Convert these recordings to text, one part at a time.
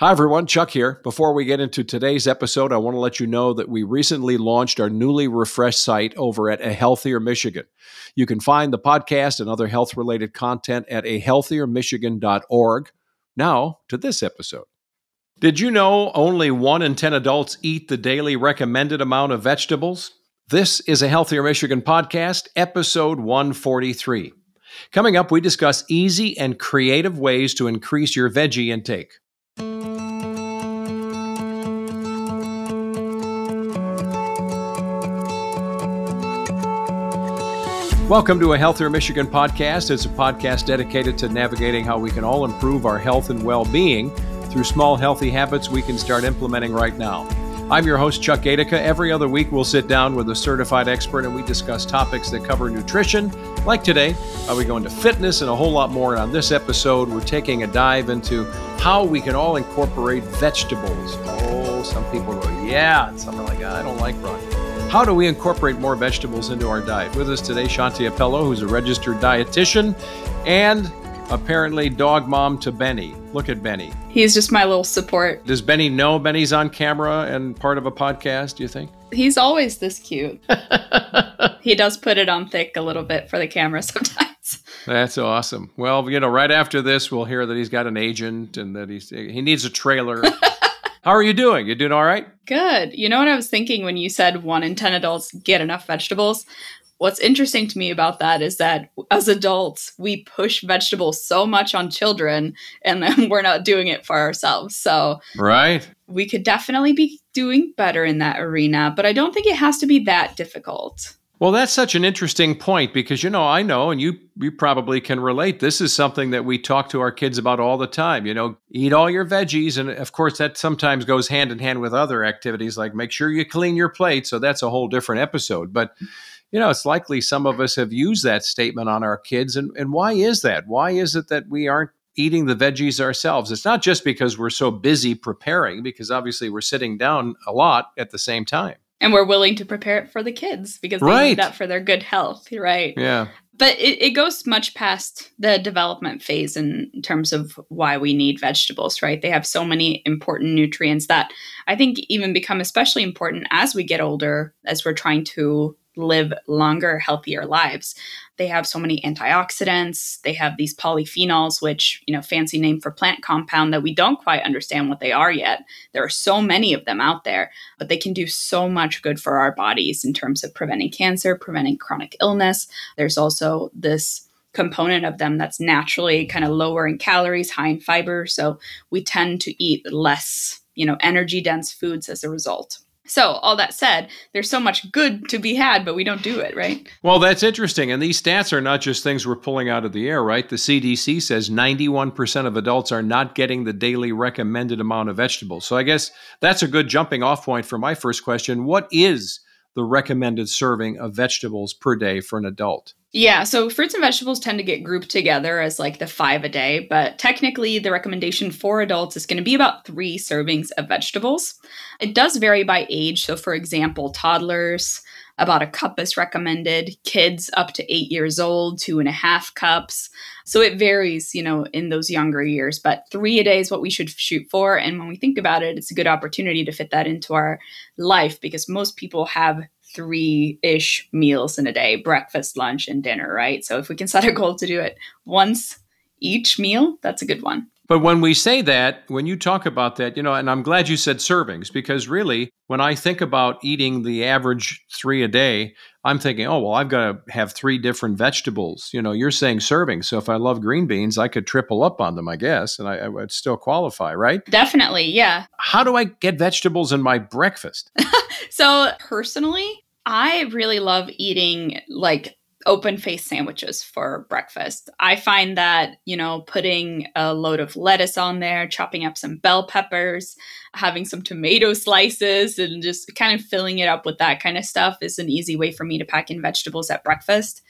Hi, everyone. Chuck here. Before we get into today's episode, I want to let you know that we recently launched our newly refreshed site over at A Healthier Michigan. You can find the podcast and other health related content at ahealthiermichigan.org. Now, to this episode. Did you know only one in 10 adults eat the daily recommended amount of vegetables? This is a Healthier Michigan podcast, episode 143. Coming up, we discuss easy and creative ways to increase your veggie intake. Welcome to a Healthier Michigan podcast. It's a podcast dedicated to navigating how we can all improve our health and well being through small, healthy habits we can start implementing right now. I'm your host, Chuck Gaidica. Every other week, we'll sit down with a certified expert and we discuss topics that cover nutrition. Like today, uh, we go into fitness and a whole lot more. And on this episode, we're taking a dive into how we can all incorporate vegetables. Oh, some people go, yeah, and some are like, I don't like broccoli. How do we incorporate more vegetables into our diet? With us today, Shanthi Appelö, who's a registered dietitian and apparently dog mom to Benny. Look at Benny. He's just my little support. Does Benny know Benny's on camera and part of a podcast, do you think? He's always this cute. he does put it on thick a little bit for the camera sometimes. That's awesome. Well, you know, right after this, we'll hear that he's got an agent and that he's he needs a trailer. How are you doing? You doing all right? Good. You know what I was thinking when you said one in 10 adults get enough vegetables? What's interesting to me about that is that as adults, we push vegetables so much on children and then we're not doing it for ourselves. So, right. We could definitely be doing better in that arena, but I don't think it has to be that difficult. Well, that's such an interesting point because you know I know, and you you probably can relate. This is something that we talk to our kids about all the time. You know, eat all your veggies, and of course that sometimes goes hand in hand with other activities like make sure you clean your plate. So that's a whole different episode. But you know, it's likely some of us have used that statement on our kids, and and why is that? Why is it that we aren't eating the veggies ourselves? It's not just because we're so busy preparing, because obviously we're sitting down a lot at the same time and we're willing to prepare it for the kids because they right. need that for their good health right? Yeah. But it, it goes much past the development phase in terms of why we need vegetables right? They have so many important nutrients that i think even become especially important as we get older as we're trying to live longer, healthier lives. They have so many antioxidants. They have these polyphenols, which, you know, fancy name for plant compound that we don't quite understand what they are yet. There are so many of them out there, but they can do so much good for our bodies in terms of preventing cancer, preventing chronic illness. There's also this component of them that's naturally kind of lower in calories, high in fiber. So we tend to eat less, you know, energy dense foods as a result. So, all that said, there's so much good to be had, but we don't do it, right? Well, that's interesting. And these stats are not just things we're pulling out of the air, right? The CDC says 91% of adults are not getting the daily recommended amount of vegetables. So, I guess that's a good jumping off point for my first question. What is the recommended serving of vegetables per day for an adult? Yeah, so fruits and vegetables tend to get grouped together as like the five a day, but technically the recommendation for adults is going to be about three servings of vegetables. It does vary by age. So, for example, toddlers, about a cup is recommended. Kids up to eight years old, two and a half cups. So it varies, you know, in those younger years, but three a day is what we should shoot for. And when we think about it, it's a good opportunity to fit that into our life because most people have three ish meals in a day breakfast, lunch, and dinner, right? So if we can set a goal to do it once each meal, that's a good one. But when we say that, when you talk about that, you know, and I'm glad you said servings because really, when I think about eating the average three a day, I'm thinking, oh, well, I've got to have three different vegetables. You know, you're saying servings. So if I love green beans, I could triple up on them, I guess, and I, I would still qualify, right? Definitely, yeah. How do I get vegetables in my breakfast? so personally, I really love eating like open face sandwiches for breakfast. I find that, you know, putting a load of lettuce on there, chopping up some bell peppers, having some tomato slices, and just kind of filling it up with that kind of stuff is an easy way for me to pack in vegetables at breakfast,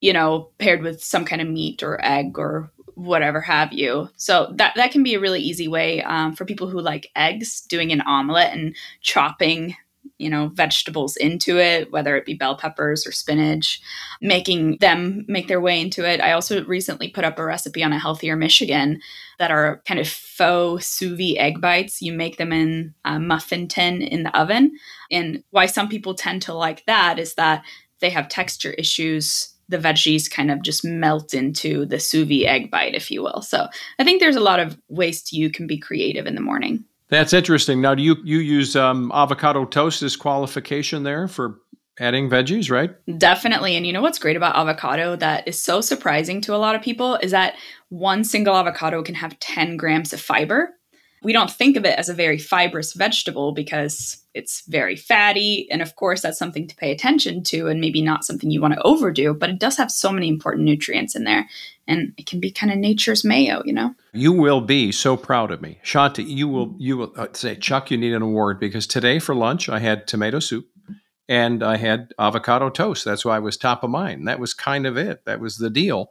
you know, paired with some kind of meat or egg or whatever have you. So that that can be a really easy way um, for people who like eggs, doing an omelet and chopping you know, vegetables into it, whether it be bell peppers or spinach, making them make their way into it. I also recently put up a recipe on a healthier Michigan that are kind of faux sous vide egg bites. You make them in a muffin tin in the oven. And why some people tend to like that is that they have texture issues the veggies kind of just melt into the sous vide egg bite, if you will. So I think there's a lot of ways to you can be creative in the morning. That's interesting. Now, do you you use um, avocado toast as qualification there for adding veggies, right? Definitely. And you know what's great about avocado that is so surprising to a lot of people is that one single avocado can have 10 grams of fiber. We don't think of it as a very fibrous vegetable because it's very fatty. And of course, that's something to pay attention to and maybe not something you want to overdo, but it does have so many important nutrients in there. And it can be kind of nature's mayo, you know? You will be so proud of me. Shanthi, you will, you will uh, say, Chuck, you need an award because today for lunch I had tomato soup and I had avocado toast. That's why I was top of mind. That was kind of it. That was the deal.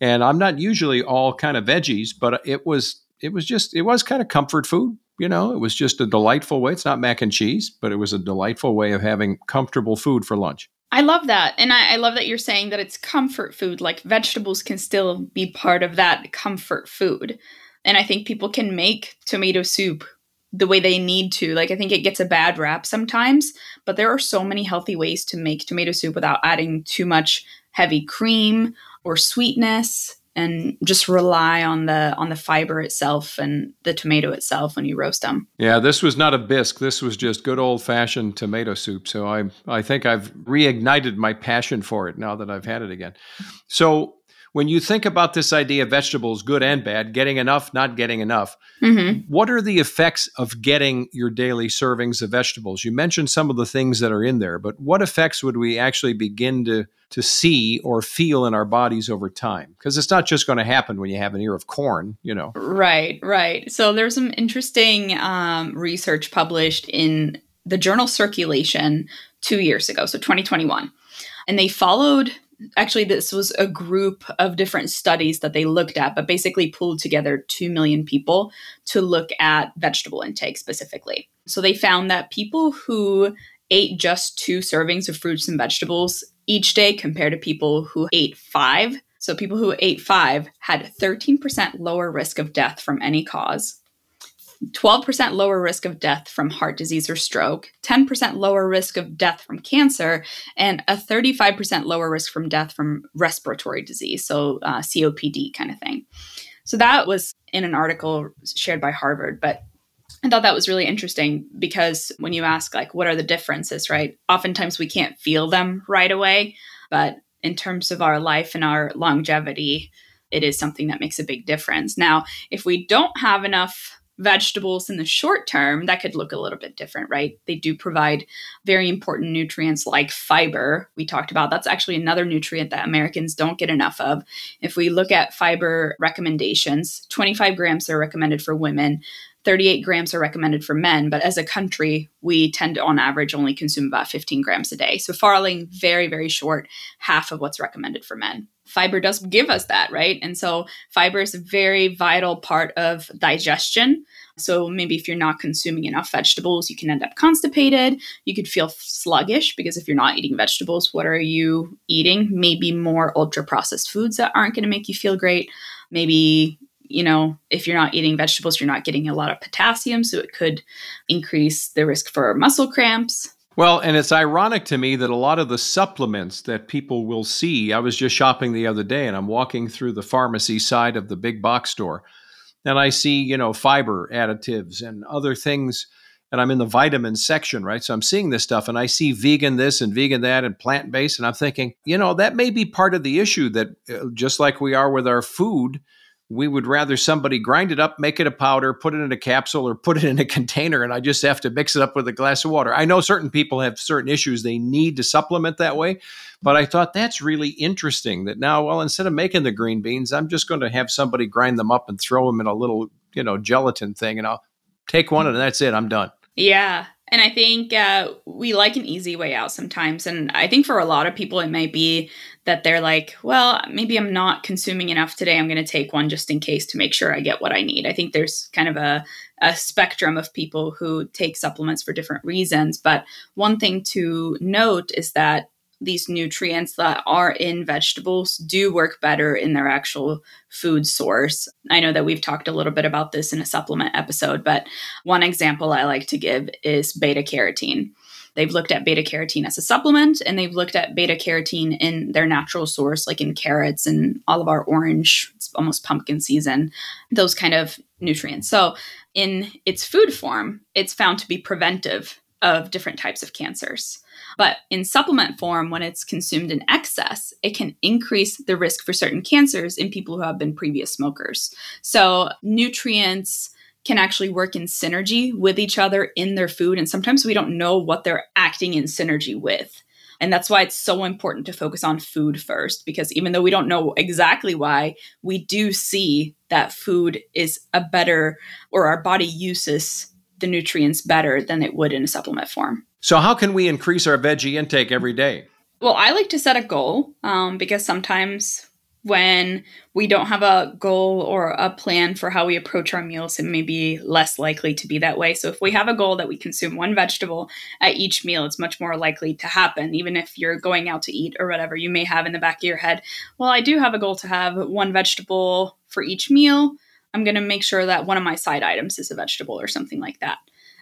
And I'm not usually all kind of veggies, but it was it was just it was kind of comfort food you know? It was just a delightful way it's not mac and cheese but it was a delightful way of having comfortable food for lunch. I love that and I, I, love that you're saying that it's comfort food like vegetables can still be part of that comfort food. And i think people can make tomato soup the way they need to like i think it gets a bad rap sometimes but there are so many healthy ways to make tomato soup without adding too much heavy cream or sweetness and just rely on the on the fiber itself and the tomato itself when you roast them. Yeah, this was not a bisque. This was just good old fashioned tomato soup. So I I think I've reignited my passion for it now that I've had it again. So when you think about this idea of vegetables, good and bad, getting enough, not getting enough, mm-hmm. what are the effects of getting your daily servings of vegetables? You mentioned some of the things that are in there, but what effects would we actually begin to to see or feel in our bodies over time because it's not just going to happen when you have an ear of corn you know right right so there's some interesting um, research published in the journal circulation two years ago so 2021 and they followed actually this was a group of different studies that they looked at but basically pulled together 2 million people to look at vegetable intake specifically so they found that people who ate just two servings of fruits and vegetables each day compared to people who ate five. So, people who ate five had 13% lower risk of death from any cause, 12% lower risk of death from heart disease or stroke, 10% lower risk of death from cancer, and a 35% lower risk from death from respiratory disease, so uh, COPD kind of thing. So, that was in an article shared by Harvard, but I thought that was really interesting because when you ask, like, what are the differences, right? Oftentimes we can't feel them right away. But in terms of our life and our longevity, it is something that makes a big difference. Now, if we don't have enough vegetables in the short term, that could look a little bit different, right? They do provide very important nutrients like fiber. We talked about that's actually another nutrient that Americans don't get enough of. If we look at fiber recommendations, 25 grams are recommended for women, 38 grams are recommended for men, but as a country, we tend to, on average, only consume about 15 grams a day. So, falling very, very short, half of what's recommended for men. Fiber does give us that, right? And so, fiber is a very vital part of digestion. So, maybe if you're not consuming enough vegetables, you can end up constipated. You could feel sluggish because if you're not eating vegetables, what are you eating? Maybe more ultra processed foods that aren't going to make you feel great. Maybe you know, if you're not eating vegetables, you're not getting a lot of potassium, so it could increase the risk for muscle cramps. Well, and it's ironic to me that a lot of the supplements that people will see, I was just shopping the other day and I'm walking through the pharmacy side of the big box store and I see, you know, fiber additives and other things and I'm in the vitamin section, right? So I'm seeing this stuff and I see vegan this and vegan that and plant based. And I'm thinking, you know, that may be part of the issue that uh, just like we are with our food, we would rather somebody grind it up, make it a powder, put it in a capsule, or put it in a container, and I just have to mix it up with a glass of water. I know certain people have certain issues they need to supplement that way, but I thought that's really interesting that now, well, instead of making the green beans, I'm just going to have somebody grind them up and throw them in a little, you know, gelatin thing, and I'll take one and that's it. I'm done. Yeah. And I think uh, we like an easy way out sometimes. And I think for a lot of people, it might be that they're like, well, maybe I'm not consuming enough today. I'm going to take one just in case to make sure I get what I need. I think there's kind of a, a spectrum of people who take supplements for different reasons. But one thing to note is that these nutrients that are in vegetables do work better in their actual food source. I know that we've talked a little bit about this in a supplement episode, but one example I like to give is beta carotene. They've looked at beta carotene as a supplement and they've looked at beta carotene in their natural source, like in carrots and all of our orange, it's almost pumpkin season, those kind of nutrients. So, in its food form, it's found to be preventive of different types of cancers. But in supplement form, when it's consumed in excess, it can increase the risk for certain cancers in people who have been previous smokers. So, nutrients can actually work in synergy with each other in their food. And sometimes we don't know what they're acting in synergy with. And that's why it's so important to focus on food first, because even though we don't know exactly why, we do see that food is a better, or our body uses the nutrients better than it would in a supplement form. So, how can we increase our veggie intake every day? Well, I like to set a goal um, because sometimes when we don't have a goal or a plan for how we approach our meals, it may be less likely to be that way. So, if we have a goal that we consume one vegetable at each meal, it's much more likely to happen. Even if you're going out to eat or whatever, you may have in the back of your head, well, I do have a goal to have one vegetable for each meal. I'm going to make sure that one of my side items is a vegetable or something like that.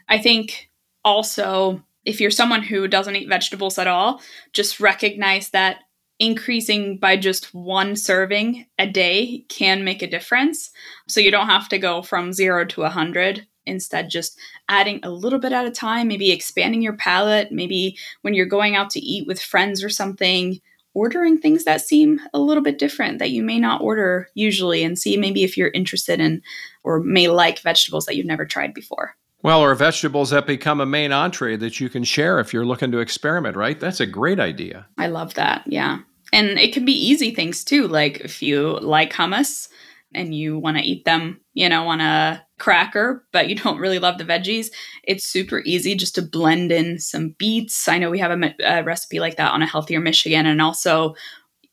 I think also if you're someone who doesn't eat vegetables at all, just recognize that increasing by just one serving a day can make a difference. So you don't have to go from zero to a 100. Instead, just adding a little bit at a time, maybe expanding your palate, maybe when you're going out to eat with friends or something, ordering things that seem a little bit different that you may not order usually, and see maybe if you're interested in or may like vegetables that you've never tried before. Well, or vegetables that become a main entree that you can share if you're looking to experiment, right? That's a great idea. I love that. Yeah. And it can be easy things too. Like if you like hummus and you want to eat them, you know, on a cracker, but you don't really love the veggies, it's super easy just to blend in some beets. I know we have a, a recipe like that on a healthier Michigan and also,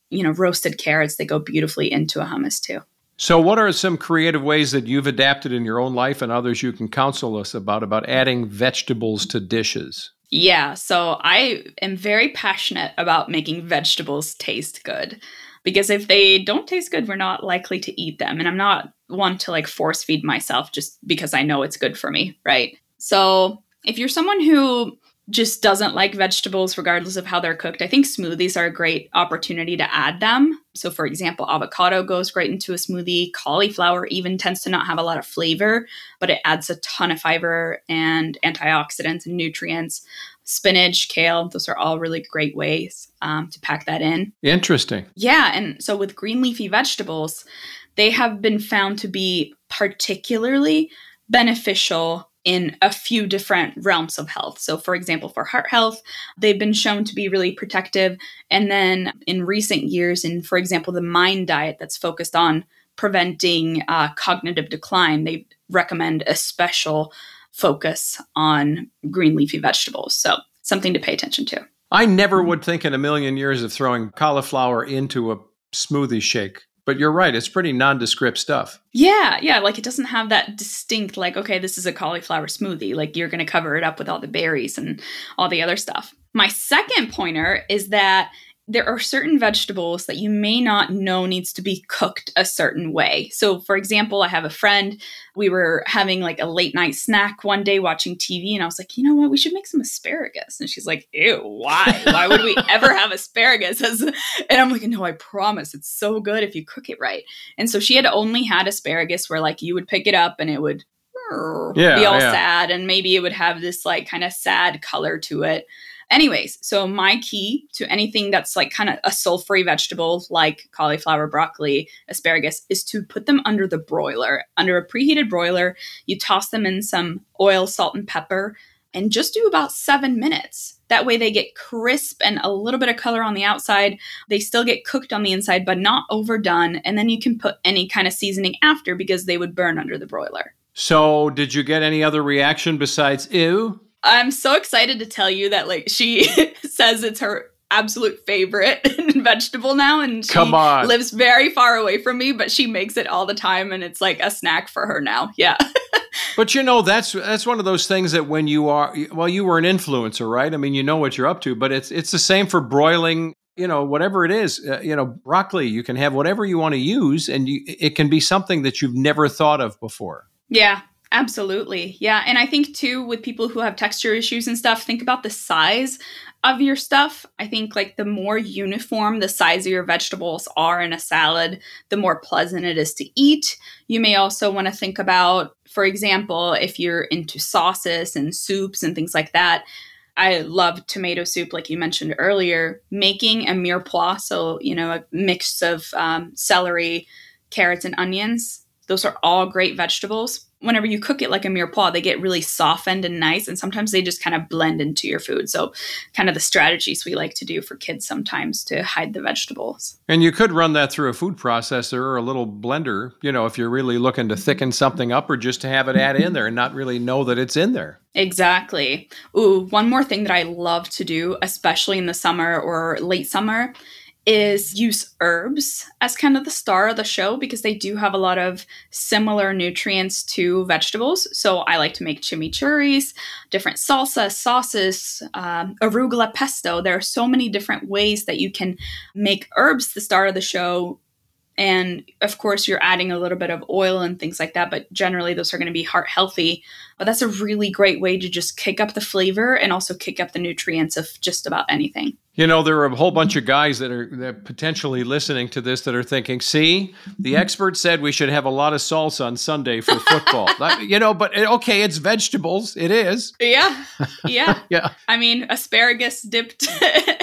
you know, roasted carrots. They go beautifully into a hummus too. So, what are some creative ways that you've adapted in your own life and others you can counsel us about about adding vegetables to dishes? Yeah, so I am very passionate about making vegetables taste good because if they don't taste good, we're not likely to eat them. And I'm not one to like force feed myself just because I know it's good for me, right? So, if you're someone who just doesn't like vegetables regardless of how they're cooked. I think smoothies are a great opportunity to add them. So, for example, avocado goes great into a smoothie. Cauliflower even tends to not have a lot of flavor, but it adds a ton of fiber and antioxidants and nutrients. Spinach, kale, those are all really great ways um, to pack that in. Interesting. Yeah. And so, with green leafy vegetables, they have been found to be particularly beneficial in a few different realms of health. So, for example, for heart health, they've been shown to be really protective. And then in recent years, in, for example, the MIND diet that's focused on preventing uh, cognitive decline, they recommend a special focus on green leafy vegetables. So, something to pay attention to. I never would think in a million years of throwing cauliflower into a smoothie shake. But you're right, it's pretty nondescript stuff. Yeah, yeah, like it doesn't have that distinct like okay, this is a cauliflower smoothie. Like you're going to cover it up with all the berries and all the other stuff. My second pointer is that there are certain vegetables that you may not know needs to be cooked a certain way. So, for example, I have a friend, we were having like a late night snack one day watching TV, and I was like, you know what, we should make some asparagus. And she's like, ew, why? Why would we ever have asparagus? And I'm like, no, I promise, it's so good if you cook it right. And so she had only had asparagus where like you would pick it up and it would yeah, be all yeah. sad, and maybe it would have this like kind of sad color to it. Anyways, so my key to anything that's like kind of a sulfury vegetable like cauliflower, broccoli, asparagus is to put them under the broiler. Under a preheated broiler, you toss them in some oil, salt, and pepper and just do about seven minutes. That way they get crisp and a little bit of color on the outside. They still get cooked on the inside, but not overdone. And then you can put any kind of seasoning after because they would burn under the broiler. So, did you get any other reaction besides ew? I'm so excited to tell you that like she says it's her absolute favorite vegetable now and she Come on. lives very far away from me but she makes it all the time and it's like a snack for her now. Yeah. But you know that's that's one of those things that when you are well you were an influencer right? I mean you know what you're up to but it's it's the same for broiling you know whatever it is uh, you know broccoli. You can have whatever you want to use and you, it can be something that you've never thought of before. Yeah absolutely yeah and i think too with people who have texture issues and stuff think about the size of your stuff i think like the more uniform the size of your vegetables are in a salad the more pleasant it is to eat you may also want to think about for example if you're into sauces and soups and things like that I love tomato soup, like you mentioned earlier. Making a mirepoix, so you know, a mix of um, celery, carrots, and onions. Those are all great vegetables. Whenever you cook it like a mirepoix, they get really softened and nice, and sometimes they just kind of blend into your food. So, kind of the strategies we like to do for kids sometimes to hide the vegetables. And you could run that through a food processor or a little blender, you know, if you're really looking to thicken something up or just to have it add in there and not really know that it's in there. Exactly. Ooh, one more thing that I love to do, especially in the summer or late summer, is use herbs as kind of the star of the show because they do have a lot of similar nutrients to vegetables. So I like to make chimichurris, different salsa, sauces, um, arugula pesto. There are so many different ways that you can make herbs the star of the show and of course, you're adding a little bit of oil and things like that, but generally those are going to be heart healthy. But that's a really great way to just kick up the flavor and also kick up the nutrients of just about anything. You know, there are a whole bunch of guys that are that potentially listening to this that are thinking, see, the expert said we should have a lot of salsa on Sunday for football. you know, but eh, okay, it's vegetables. It is. Yeah. Yeah. yeah. I mean, asparagus dipped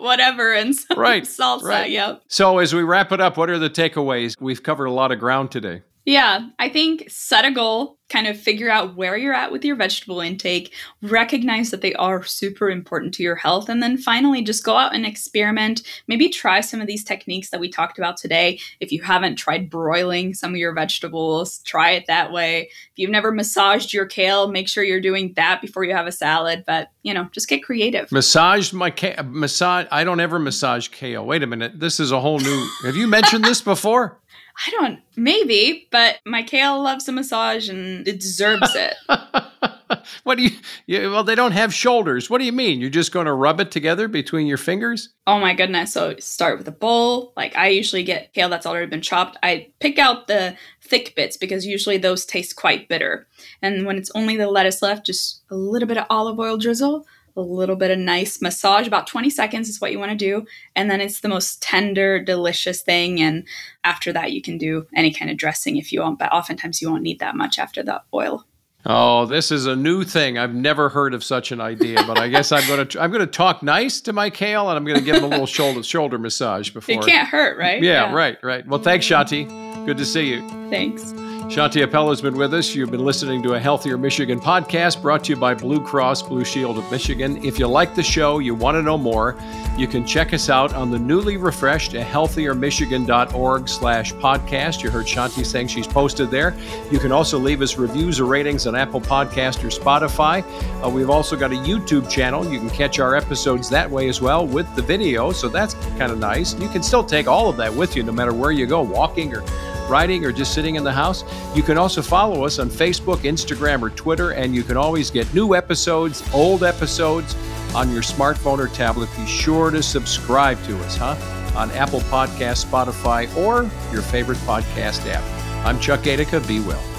whatever and some right. salsa. Right. Yep. So, as we wrap it up, what are the takeaways? We've covered a lot of ground today. Yeah, I think set a goal, kind of figure out where you're at with your vegetable intake, recognize that they are super important to your health, and then finally just go out and experiment. Maybe try some of these techniques that we talked about today. If you haven't tried broiling some of your vegetables, try it that way. If you've never massaged your kale, make sure you're doing that before you have a salad, but you know, just get creative. Massaged my kale, massage. I don't ever massage kale. Wait a minute. This is a whole new. have you mentioned this before? I don't, maybe, but my kale loves a massage and it deserves it. what do you, you, well, they don't have shoulders. What do you mean? You're just going to rub it together between your fingers? Oh my goodness. So start with a bowl. Like I usually get kale that's already been chopped. I pick out the thick bits because usually those taste quite bitter. And when it's only the lettuce left, just a little bit of olive oil drizzle, a little bit of nice massage about 20 seconds is what you want to do and then it's the most tender delicious thing and after that you can do any kind of dressing if you want but oftentimes you won't need that much after the oil Oh, this is a new thing. I've never heard of such an idea, but I guess I'm going to I'm going to talk nice to my kale and I'm going to give him a little shoulder shoulder massage before. It can't hurt, right? Yeah, yeah. right, right. Well, thanks, Shanthi. Good to see you. Thanks. Shanthi Appel has been with us. You've been listening to a Healthier Michigan podcast brought to you by Blue Cross Blue Shield of Michigan. If you like the show, you want to know more, you can check us out on the newly refreshed healthiermichigan.org slash podcast. You heard Shanthi saying she's posted there. You can also leave us reviews or ratings on Apple Podcast or Spotify. Uh, we've also got a YouTube channel. You can catch our episodes that way as well with the video, so that's kind of nice. You can still take all of that with you no matter where you go, walking or riding, or just sitting in the house. You can also follow us on Facebook, Instagram, or Twitter, and you can always get new episodes, old episodes on your smartphone or tablet. Be sure to subscribe to us, huh? On Apple Podcast, Spotify, or your favorite podcast app. I'm Chuck Gaidica. Be well.